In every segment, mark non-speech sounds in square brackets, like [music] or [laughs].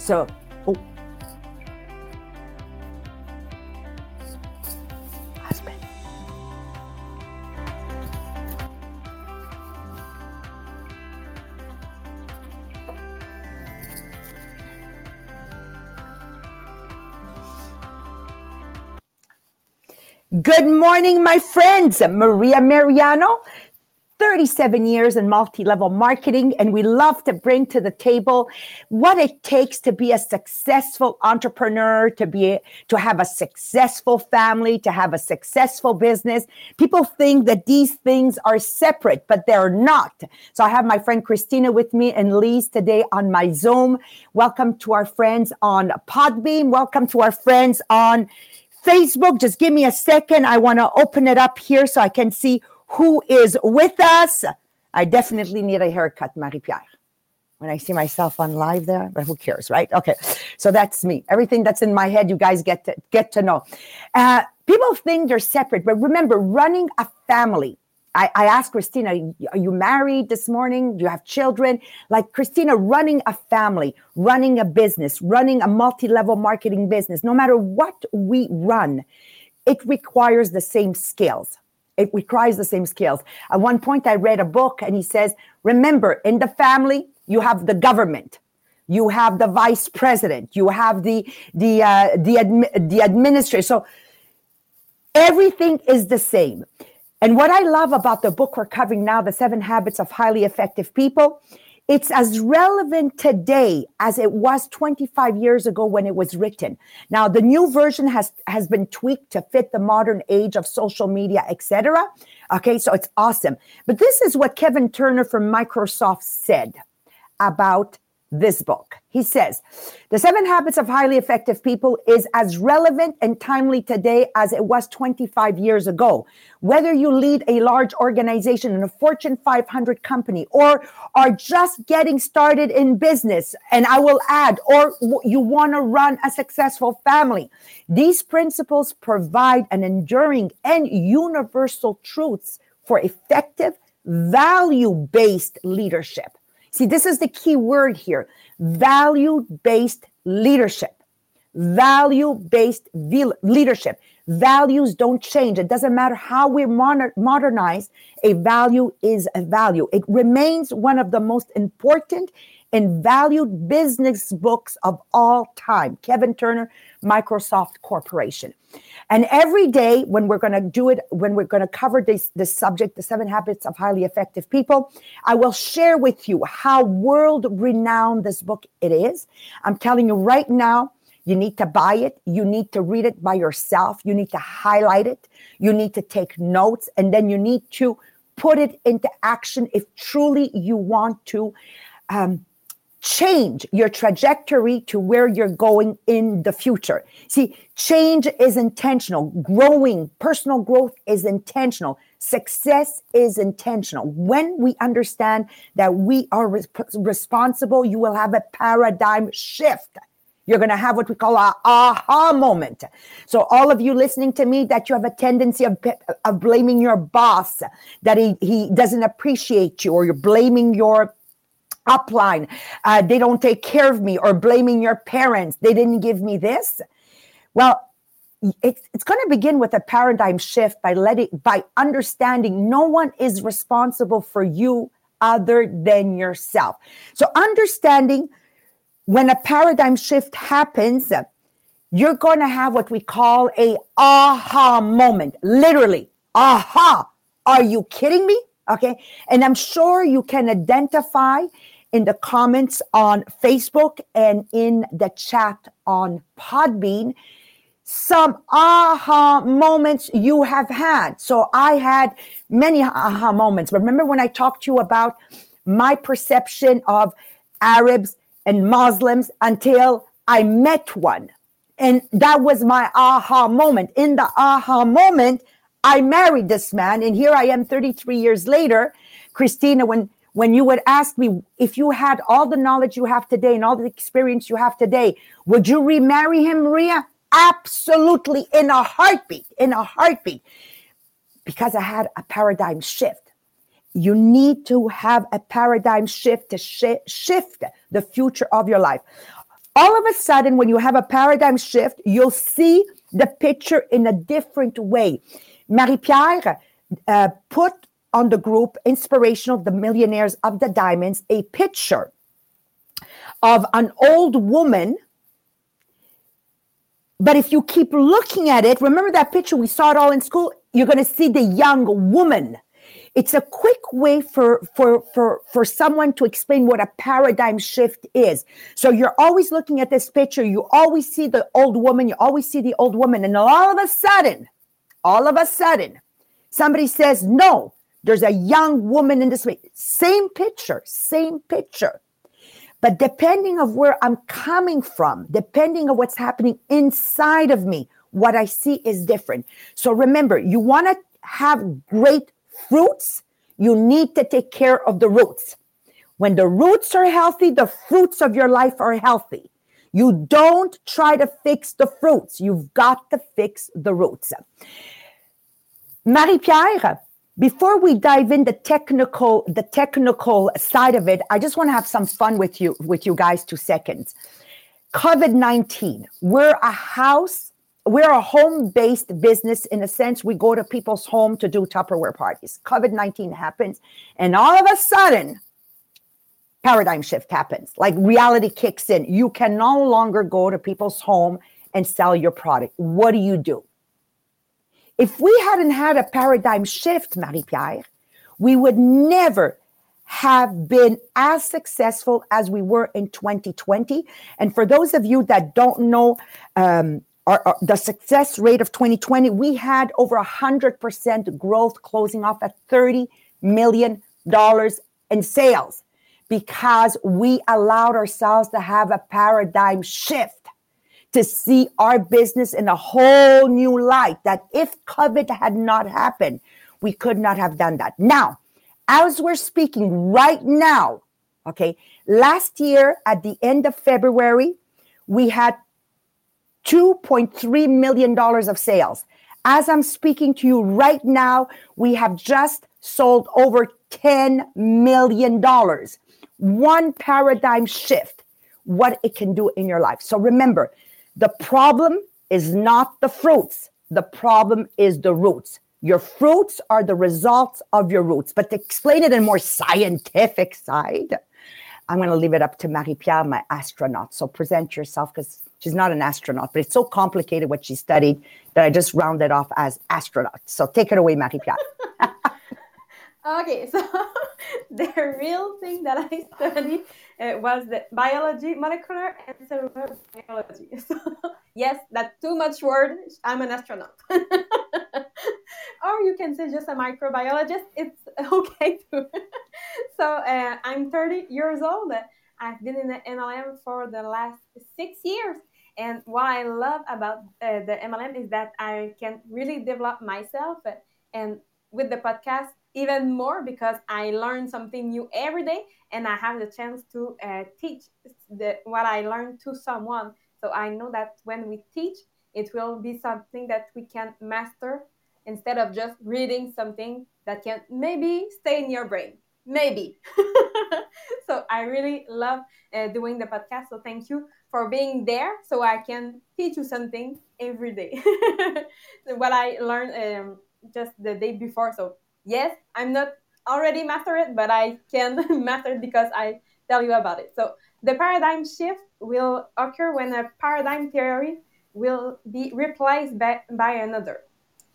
So, oh. Husband. Good morning, my friends. Maria Mariano, 37 years in multi level marketing, and we love to bring to the table what it takes to be a successful entrepreneur, to be to have a successful family, to have a successful business. People think that these things are separate, but they're not. So I have my friend Christina with me and Lise today on my Zoom. Welcome to our friends on Podbean. Welcome to our friends on Facebook. Just give me a second. I want to open it up here so I can see who is with us. I definitely need a haircut, Marie Pierre. When I see myself on live there, but who cares, right? Okay, so that's me. Everything that's in my head, you guys get to get to know. Uh, people think they're separate, but remember, running a family. I, I asked Christina, are you married this morning? Do you have children? Like Christina, running a family, running a business, running a multi level marketing business, no matter what we run, it requires the same skills it requires the same skills. At one point, I read a book and he says, Remember, in the family, you have the government. You have the vice president. You have the the uh, the admi- the administrator. So everything is the same. And what I love about the book we're covering now, The Seven Habits of Highly Effective People, it's as relevant today as it was 25 years ago when it was written. Now, the new version has, has been tweaked to fit the modern age of social media, etc. Okay, so it's awesome. But this is what Kevin Turner from Microsoft said about this book. He says, The Seven Habits of Highly Effective People is as relevant and timely today as it was 25 years ago. Whether you lead a large organization in a Fortune 500 company or are just getting started in business, and I will add, or you want to run a successful family, these principles provide an enduring and universal truths for effective, value based leadership. See, this is the key word here value based leadership. Value based leadership. Values don't change. It doesn't matter how we modernize, a value is a value. It remains one of the most important and valued business books of all time. Kevin Turner, Microsoft Corporation. And every day when we're going to do it, when we're going to cover this, this subject, the seven habits of highly effective people, I will share with you how world renowned this book it is. I'm telling you right now, you need to buy it. You need to read it by yourself. You need to highlight it. You need to take notes and then you need to put it into action if truly you want to um, change your trajectory to where you're going in the future. See, change is intentional. Growing, personal growth is intentional. Success is intentional. When we understand that we are re- responsible, you will have a paradigm shift. You're going to have what we call a aha moment. So all of you listening to me that you have a tendency of, of blaming your boss, that he, he doesn't appreciate you, or you're blaming your upline. Uh, they don't take care of me or blaming your parents. They didn't give me this. Well, it's, it's going to begin with a paradigm shift by letting by understanding no one is responsible for you other than yourself. So understanding when a paradigm shift happens, you're going to have what we call a aha moment. Literally, aha. Are you kidding me? Okay. And I'm sure you can identify in the comments on Facebook and in the chat on Podbean some aha moments you have had. So I had many aha moments. Remember when I talked to you about my perception of Arabs and Muslims until I met one. And that was my aha moment. In the aha moment, I married this man. And here I am 33 years later. Christina, when when you would ask me if you had all the knowledge you have today and all the experience you have today, would you remarry him, Maria? Absolutely, in a heartbeat, in a heartbeat, because I had a paradigm shift. You need to have a paradigm shift to sh- shift the future of your life. all of a sudden, when you have a paradigm shift, you'll see the picture in a different way. Marie Pierre uh, put on the group Inspirational, the Millionaires of the Diamonds, a picture of an old woman. But if you keep looking at it, remember that picture? We saw it all in school. You're going to see the young woman. It's a quick way for, for, for, for someone to explain what a paradigm shift is. So you're always looking at this picture. You always see the old woman. You always see the old woman. And all of a sudden, all of a sudden, somebody says, no, there's a young woman in this way. Same picture, same picture. But depending of where I'm coming from, depending of what's happening inside of me, what I see is different. So remember, you want to have great fruits, you need to take care of the roots. When the roots are healthy, the fruits of your life are healthy. You don't try to fix the fruits. You've got to fix the roots. Marie Pierre, before we dive in the technical the technical side of it i just want to have some fun with you with you guys two seconds. Covid-19 we're a house we're a home-based business in a sense. We go to people's home to do tupperware parties. Covid-19 happens and all of a sudden paradigm shift happens. Like reality kicks in. You can no longer go to people's home and sell your product. What do you do if we hadn't had a paradigm shift, Marie Pierre, we would never have been as successful as we were in 2020. And for those of you that don't know um, our, our, the success rate of 2020, we had over 100% growth, closing off at $30 million in sales because we allowed ourselves to have a paradigm shift to see our business in a whole new light. That if COVID had not happened, we could not have done that. Now, as we're speaking right now, okay, last year at the end of February, we had $2.3 million of sales. As I'm speaking to you right now, we have just sold over $10 million. One paradigm shift, what it can do in your life. So remember, the problem is not the fruits. The problem is the roots. Your fruits are the results of your roots. But to explain it in more scientific side, I'm going to leave it up to Marie Pierre, my astronaut. So present yourself because she's not an astronaut, but it's so complicated what she studied that I just rounded off as astronaut. So take it away, Marie Pierre. [laughs] Okay, [laughs] so the real thing that I studied uh, was the biology, molecular and cellular biology. [laughs] So yes, that's too much word. I'm an astronaut. [laughs] or you can say just a microbiologist. It's okay too. so uh, I'm 30 years old. I've been in the MLM for the last six years. And what I love about uh, the MLM is that I can really develop myself. And with the podcast, even more because I learn something new every day and I have the chance to uh, teach the, what I learned to someone. So I know that when we teach, it will be something that we can master instead of just reading something that can maybe stay in your brain. Maybe. [laughs] so I really love uh, doing the podcast. So thank you for being there so I can teach you something every day. [laughs] what I learned um, just the day before. So yes, I'm not already master it, but I can [laughs] master it because I tell you about it. So the paradigm shift will occur when a paradigm theory will be replaced by, by another.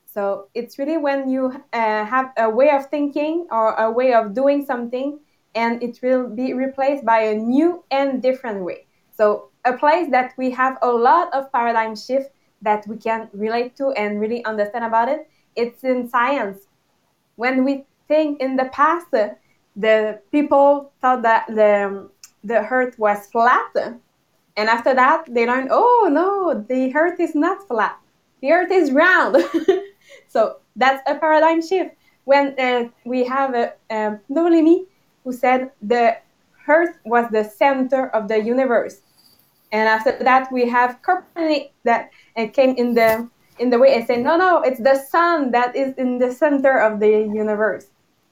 So it's really when you uh, have a way of thinking or a way of doing something, and it will be replaced by a new and different way. So a place that we have a lot of paradigm shift that we can relate to and really understand about it. It's in science when we think in the past, the people thought that the, the earth was flat. And after that, they learned, oh no, the earth is not flat. The earth is round. [laughs] so that's a paradigm shift. When uh, we have a, um, Ptolemy who said the earth was the center of the universe. And after that, we have Copernicus that uh, came in the in the way I say, no, no, it's the sun that is in the center of the universe.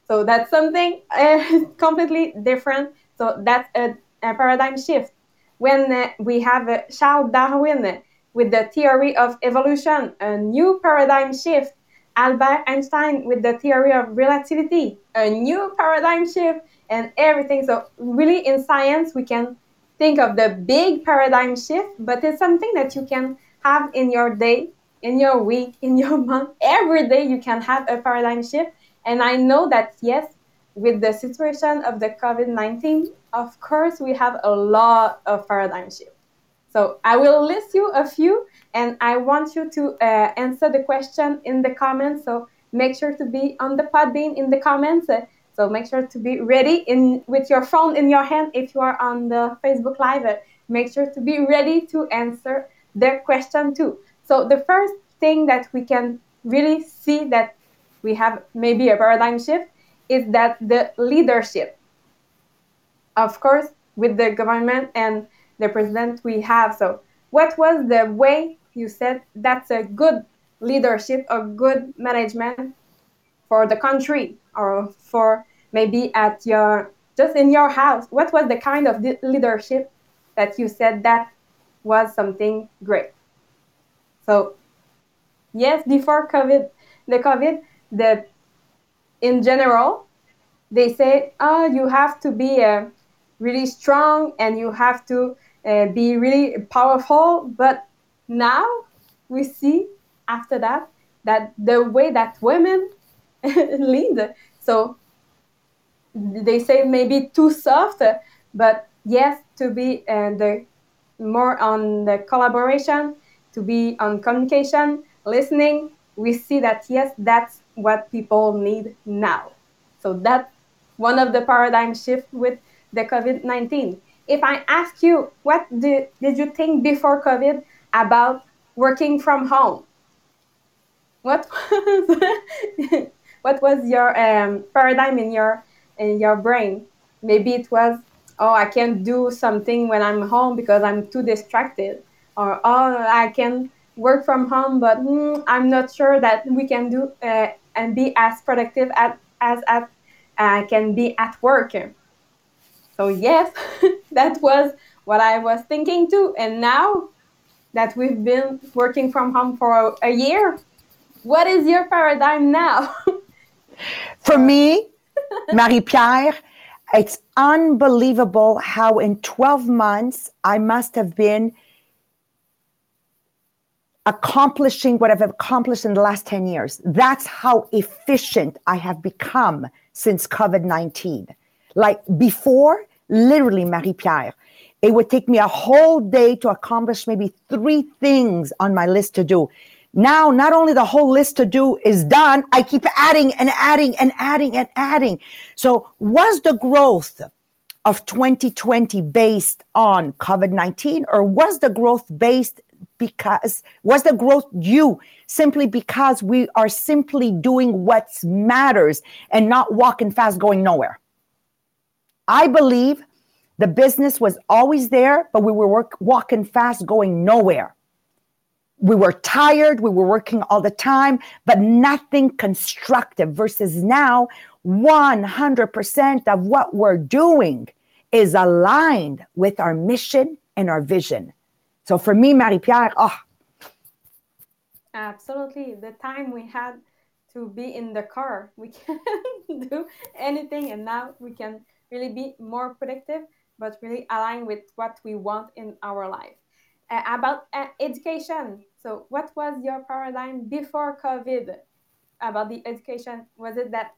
So that's something uh, [laughs] completely different. So that's a, a, paradigm shift. when uh, we have uh, Charles Darwin with the theory of evolution, a new paradigm shift. Albert Einstein with the theory of relativity, a new paradigm shift, and everything. So, really, in science, we can think of the big paradigm shift, but it's something that you can have in your day, in your week, [laughs] in your month. Every day, you can have a paradigm shift. And I know that, yes, with the situation of the COVID 19, of course, we have a lot of paradigm shift. So I will list you a few, and I want you to uh, answer the question in the comments. So make sure to be on the Podbean in the comments. So make sure to be ready in with your phone in your hand if you are on the Facebook Live. Make sure to be ready to answer their question too. So the first thing that we can really see that we have maybe a paradigm shift is that the leadership, of course, with the government and the president we have. So, what was the way you said that's a good leadership, a good management for the country or for maybe at your just in your house? What was the kind of leadership that you said that was something great? So, yes, before COVID, the COVID, the in general, they say, oh, you have to be uh, really strong and you have to uh, be really powerful. But now we see after that that the way that women [laughs] lead, so they say maybe too soft, but yes, to be uh, the more on the collaboration, to be on communication, listening, we see that yes, that's what people need now. So that's one of the paradigm shift with the COVID-19. If I ask you, what did, did you think before COVID about working from home? What [laughs] was, what was your um, paradigm in your in your brain? Maybe it was, oh, I can't do something when I'm home because I'm too distracted, or oh, I can work from home, but mm, I'm not sure that we can do uh, and be as productive at, as at, I uh, can be at work. So yes, [laughs] that was what I was thinking too. And now that we've been working from home for a, a year, what is your paradigm now? [laughs] for me, Marie Pierre, it's unbelievable how in 12 months I must have been accomplishing what I've accomplished in the last 10 years. That's how efficient I have become since COVID 19. Like before, literally, Marie Pierre, it would take me a whole day to accomplish maybe three things on my list to do. Now, not only the whole list to do is done, I keep adding and adding and adding and adding. So, was the growth of 2020 based on COVID 19 or was the growth based because was the growth due simply because we are simply doing what matters and not walking fast going nowhere. I believe the business was always there but we were work, walking fast going nowhere. We were tired we were working all the time but nothing constructive versus now 100% of what we're doing is aligned with our mission and our vision so for me, Marie Pierre, oh. Absolutely. The time we had to be in the car, we [laughs] can do anything. And now we can really be more productive, but really align with what we want in our life. Uh, about uh, education. So, what was your paradigm before COVID about the education? Was it that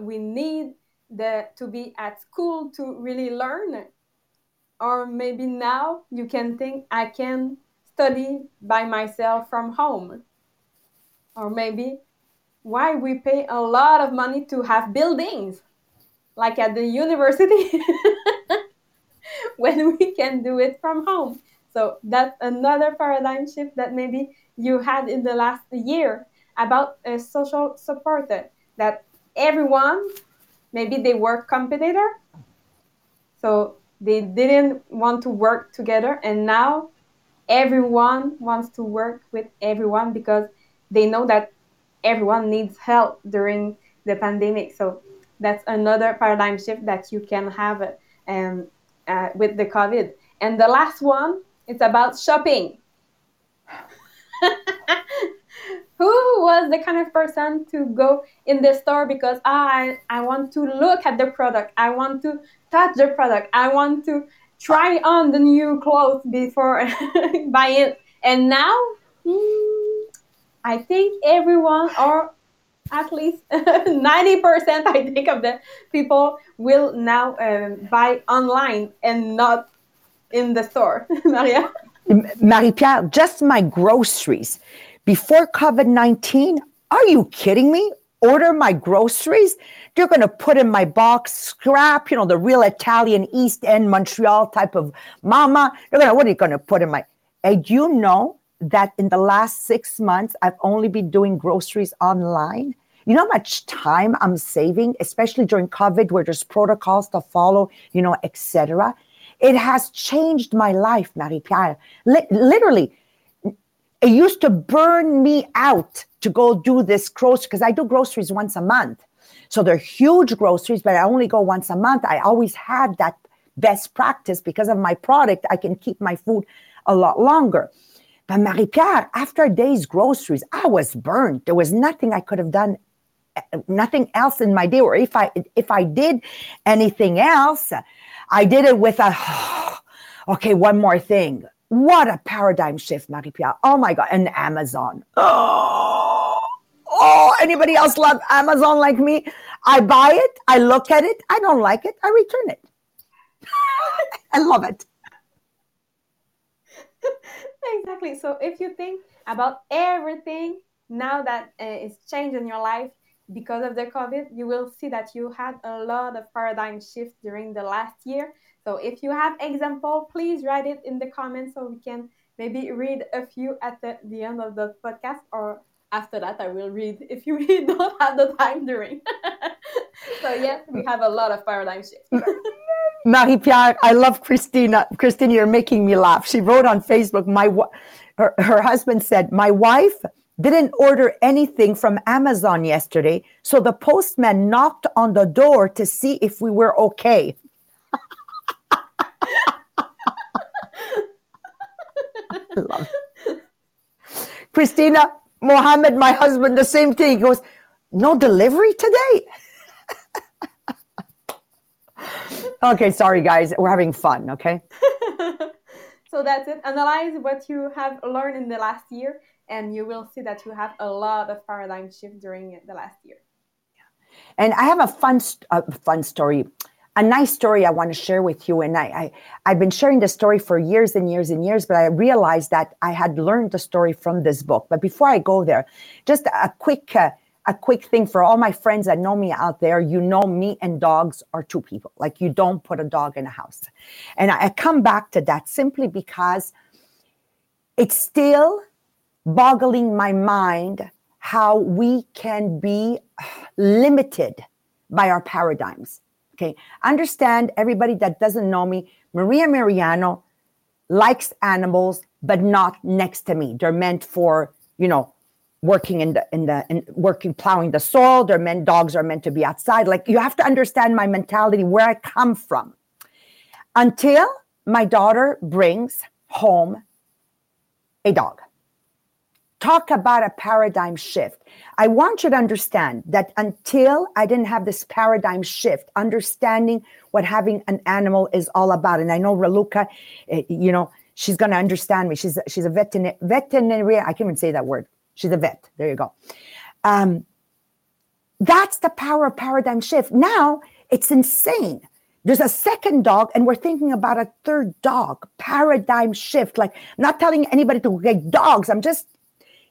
we need the to be at school to really learn or maybe now you can think I can study by myself from home. Or maybe why we pay a lot of money to have buildings like at the university [laughs] when we can do it from home. So that's another paradigm shift that maybe you had in the last year about a social support that everyone maybe they work competitor. So they didn't want to work together and now everyone wants to work with everyone because they know that everyone needs help during the pandemic so that's another paradigm shift that you can have um, uh, with the covid And the last one, it's about shopping. [laughs] Who was the kind of person to go in the store because ah, I I want to look at the product, I want to touch the product, I want to try on the new clothes before [laughs] buying it. And now, mm, I think everyone, or at least [laughs] 90%, I think, of the people will now uh, buy online and not in the store. [laughs] Maria? Marie Pierre, just my groceries. Before COVID 19, are you kidding me? Order my groceries? They're going to put in my box scrap, you know, the real Italian East End Montreal type of mama. They're going to, what are you going to put in my, and you know that in the last six months, I've only been doing groceries online. You know how much time I'm saving, especially during COVID, where there's protocols to follow, you know, etc. It has changed my life, Marie Pierre. Li- literally, it used to burn me out to go do this grocery because I do groceries once a month. So they're huge groceries, but I only go once a month. I always had that best practice because of my product. I can keep my food a lot longer. But Marie Pierre, after a day's groceries, I was burned. There was nothing I could have done, eh, nothing else in my day. Or if I if I did anything else, I did it with a [sighs] okay, one more thing. What a paradigm shift, Marie Pierre. Oh my God. And Amazon. Oh, oh, anybody else love Amazon like me? I buy it, I look at it, I don't like it, I return it. [laughs] I love it. [laughs] exactly. So if you think about everything now that uh, is changed in your life because of the COVID, you will see that you had a lot of paradigm shift during the last year. So if you have example, please write it in the comments so we can maybe read a few at the, the end of the podcast or after that I will read if you [laughs] don't have the time during. [laughs] so yes, we have a lot of paradigm shifts. [laughs] Marie-Pierre, I love Christina. Christina, you're making me laugh. She wrote on Facebook, my her, her husband said, My wife didn't order anything from Amazon yesterday, so the postman knocked on the door to see if we were okay. Love it. Christina, Mohammed, my husband, the same thing. He goes, No delivery today? [laughs] okay, sorry, guys. We're having fun, okay? [laughs] so that's it. Analyze what you have learned in the last year, and you will see that you have a lot of paradigm shift during the last year. And I have a fun, uh, fun story a nice story I want to share with you. And I, I, have been sharing the story for years and years and years, but I realized that I had learned the story from this book. But before I go there, just a quick, uh, a quick thing for all my friends that know me out there. You know, me and dogs are two people. Like you don't put a dog in a house. And I, I come back to that simply because it's still boggling my mind how we can be limited by our paradigms Okay. Understand everybody that doesn't know me, Maria Mariano likes animals, but not next to me. They're meant for, you know, working in the in the in working plowing the soil. They're meant dogs are meant to be outside. Like you have to understand my mentality, where I come from. Until my daughter brings home a dog talk about a paradigm shift. I want you to understand that until I didn't have this paradigm shift, understanding what having an animal is all about. And I know Raluca, eh, you know, she's going to understand me. She's she's a veterinary. I can't even say that word. She's a vet. There you go. Um, that's the power of paradigm shift. Now it's insane. There's a second dog, and we're thinking about a third dog. Paradigm shift. Like, I'm not telling anybody to get dogs. I'm just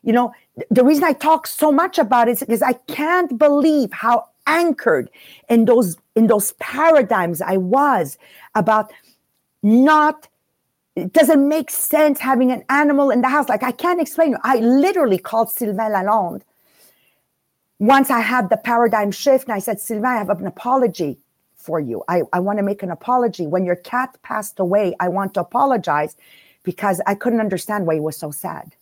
you know, the reason I talk so much about it is because I can't believe how anchored in those in those paradigms I was about not it doesn't make sense having an animal in the house. Like I can't explain. I literally called Sylvain Lalonde once I had the paradigm shift, and I said, Sylvain, I have an apology for you. I, I want to make an apology. When your cat passed away, I want to apologize because I couldn't understand why he was so sad.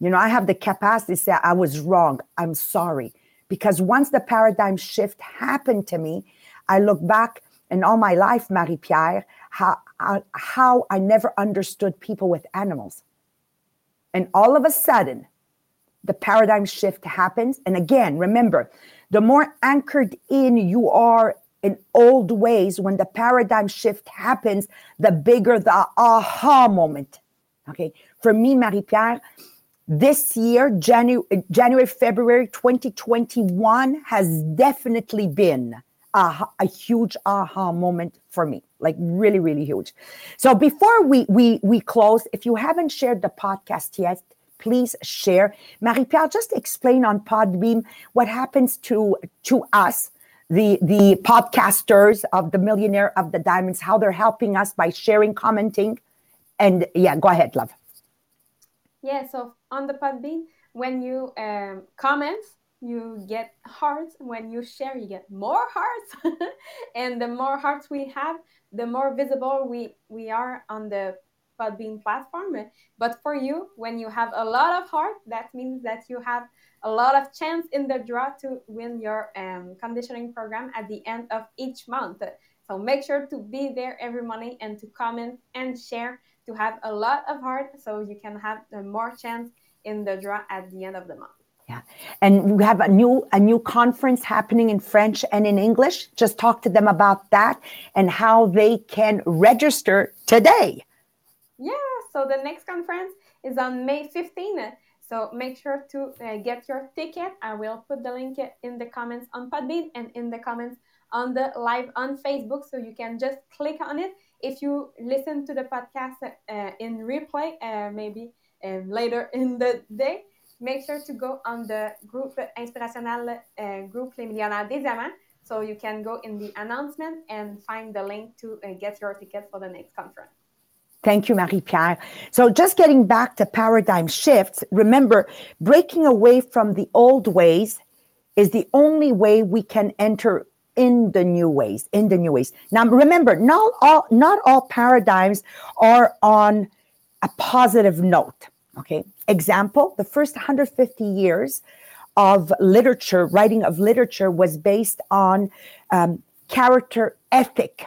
You know, I have the capacity to say, I was wrong. I'm sorry. Because once the paradigm shift happened to me, I look back in all my life, Marie Pierre, how, uh, how I never understood people with animals. And all of a sudden, the paradigm shift happens. And again, remember, the more anchored in you are in old ways, when the paradigm shift happens, the bigger the aha moment. Okay. For me, Marie Pierre, this year, January, January, February 2021 has definitely been a, a huge aha moment for me like really really huge. So before we we we close if you haven't shared the podcast yet please share. Marie-pierre just explain on Podbean what happens to to us the the podcasters of the millionaire of the diamonds how they're helping us by sharing commenting and yeah go ahead love. Yeah so on the podbean. When you um, comment you get hearts. When you share you get more [laughs] hearts. And the more hearts we have the more visible we we are on the podbean platform. But for you when you have a lot of heart that means that you have a lot of chance in the draw to win your um, conditioning program at the end of each month. So make sure to be there every morning and to comment and share to have a lot of heart so you can have more chance in the draw at the end of the month yeah. And we have a new a new conference happening in French and in English. Just talk to them about that and how they can register today. Yeah, so the next conference is on May 15th. So make sure to uh, get your ticket. I will put the link in the comments on Podbean and in the comments on the live on Facebook so you can just click on it. If you listen to the podcast uh, in replay, uh, maybe um, later in the day, make sure to go on the group Inspirationnel uh, group Les Millionnaires des Diamants. So you can go in the announcement and find the link to uh, get your ticket for the next conference. Thank you, Marie Pierre. So, just getting back to paradigm shifts, remember, breaking away from the old ways is the only way we can enter in the new ways. In the new ways. Now, remember, not all not all paradigms are on a positive note. Okay. Example the first 150 years of literature, writing of literature, was based on um, character ethic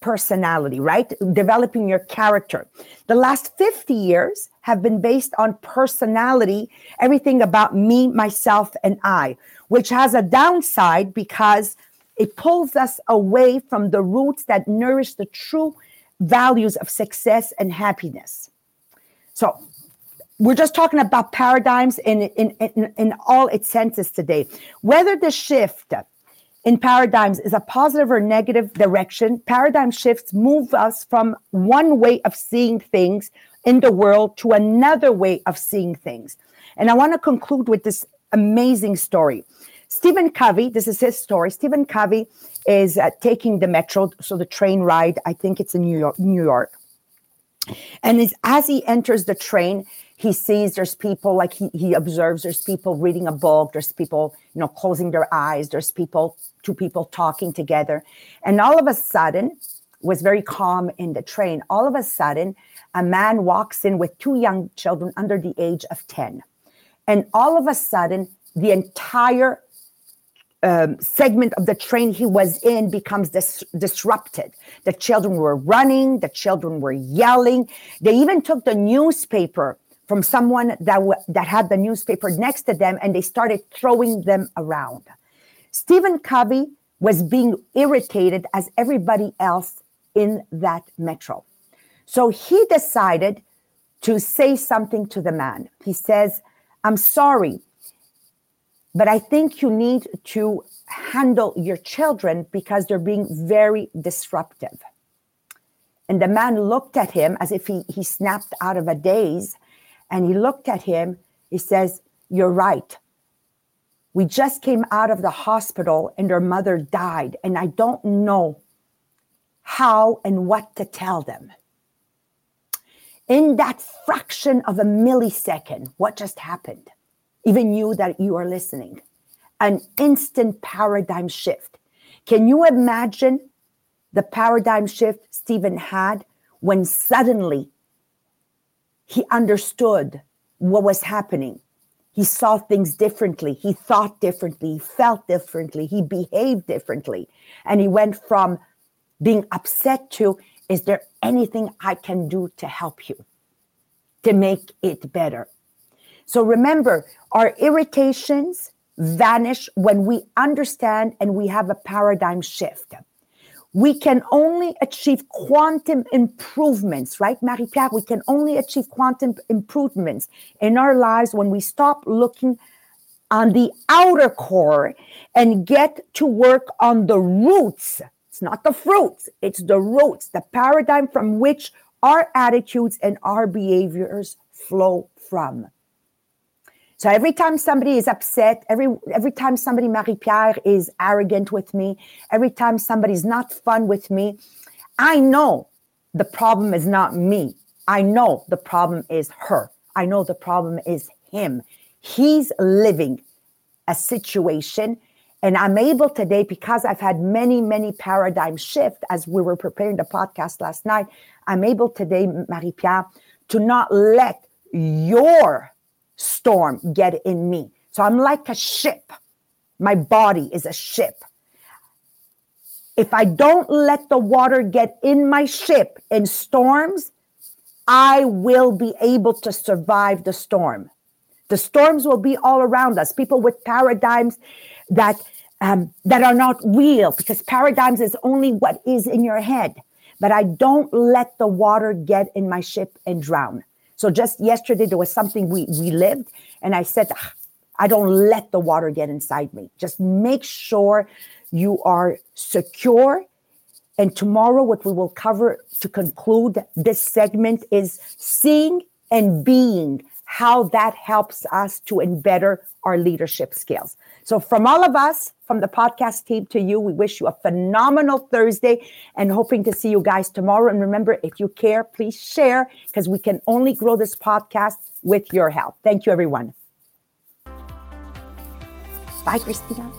personality, right? Developing your character. The last 50 years have been based on personality, everything about me, myself, and I, which has a downside because it pulls us away from the roots that nourish the true values of success and happiness. So, we're just talking about paradigms in, in, in, in all its senses today. Whether the shift in paradigms is a positive or negative direction, paradigm shifts move us from one way of seeing things in the world to another way of seeing things. And I want to conclude with this amazing story. Stephen Covey, this is his story. Stephen Covey is uh, taking the metro, so the train ride, I think it's in New York, New York. And as he enters the train, he sees there's people like he, he observes there's people reading a book there's people you know closing their eyes there's people two people talking together and all of a sudden was very calm in the train all of a sudden a man walks in with two young children under the age of 10 and all of a sudden the entire um, segment of the train he was in becomes dis- disrupted. The children were running, the children were yelling. They even took the newspaper from someone that w- that had the newspaper next to them and they started throwing them around. Stephen Covey was being irritated as everybody else in that metro. So he decided to say something to the man. He says, "I'm sorry, but I think you need to handle your children because they're being very disruptive." And the man looked at him as if he, he snapped out of a daze and he looked at him. He says, You're right. We just came out of the hospital and her mother died, and I don't know how and what to tell them. In that fraction of a millisecond, what just happened? Even you that you are listening, an instant paradigm shift. Can you imagine the paradigm shift Stephen had when suddenly he understood what was happening. He saw things differently. He thought differently. He felt differently. He behaved differently. And he went from being upset to is there anything I can do to help you to make it better? So remember, our irritations vanish when we understand and we have a paradigm shift. We can only achieve quantum improvements, right, Marie Pierre? We can only achieve quantum improvements in our lives when we stop looking on the outer core and get to work on the roots. It's not the fruits, it's the roots, the paradigm from which our attitudes and our behaviors flow from. So every time somebody is upset, every every time somebody Marie Pierre is arrogant with me, every time somebody's not fun with me, I know the problem is not me. I know the problem is her. I know the problem is him. He's living a situation and I'm able today because I've had many, many paradigm shift as we were preparing the podcast last night. I'm able today, Marie Pierre, to not let your storm get in me. So I'm like a ship. My body is a ship. If I don't let the water get in my ship in storms, I will be able to survive the storm. The storms will be all around us. People with paradigms that um, that are not real, because paradigms is only what is in your head. But I don't let the water get in my ship and drown. So just yesterday, there was something we, we lived, and I said, ah, I don't let the water get inside me. Just make sure you are secure. And tomorrow, what we will cover to conclude this segment is seeing and being how that helps us to embed our leadership skills. So, from all of us, from the podcast team to you, we wish you a phenomenal Thursday and hoping to see you guys tomorrow. And remember, if you care, please share because we can only grow this podcast with your help. Thank you, everyone. Bye, Christina.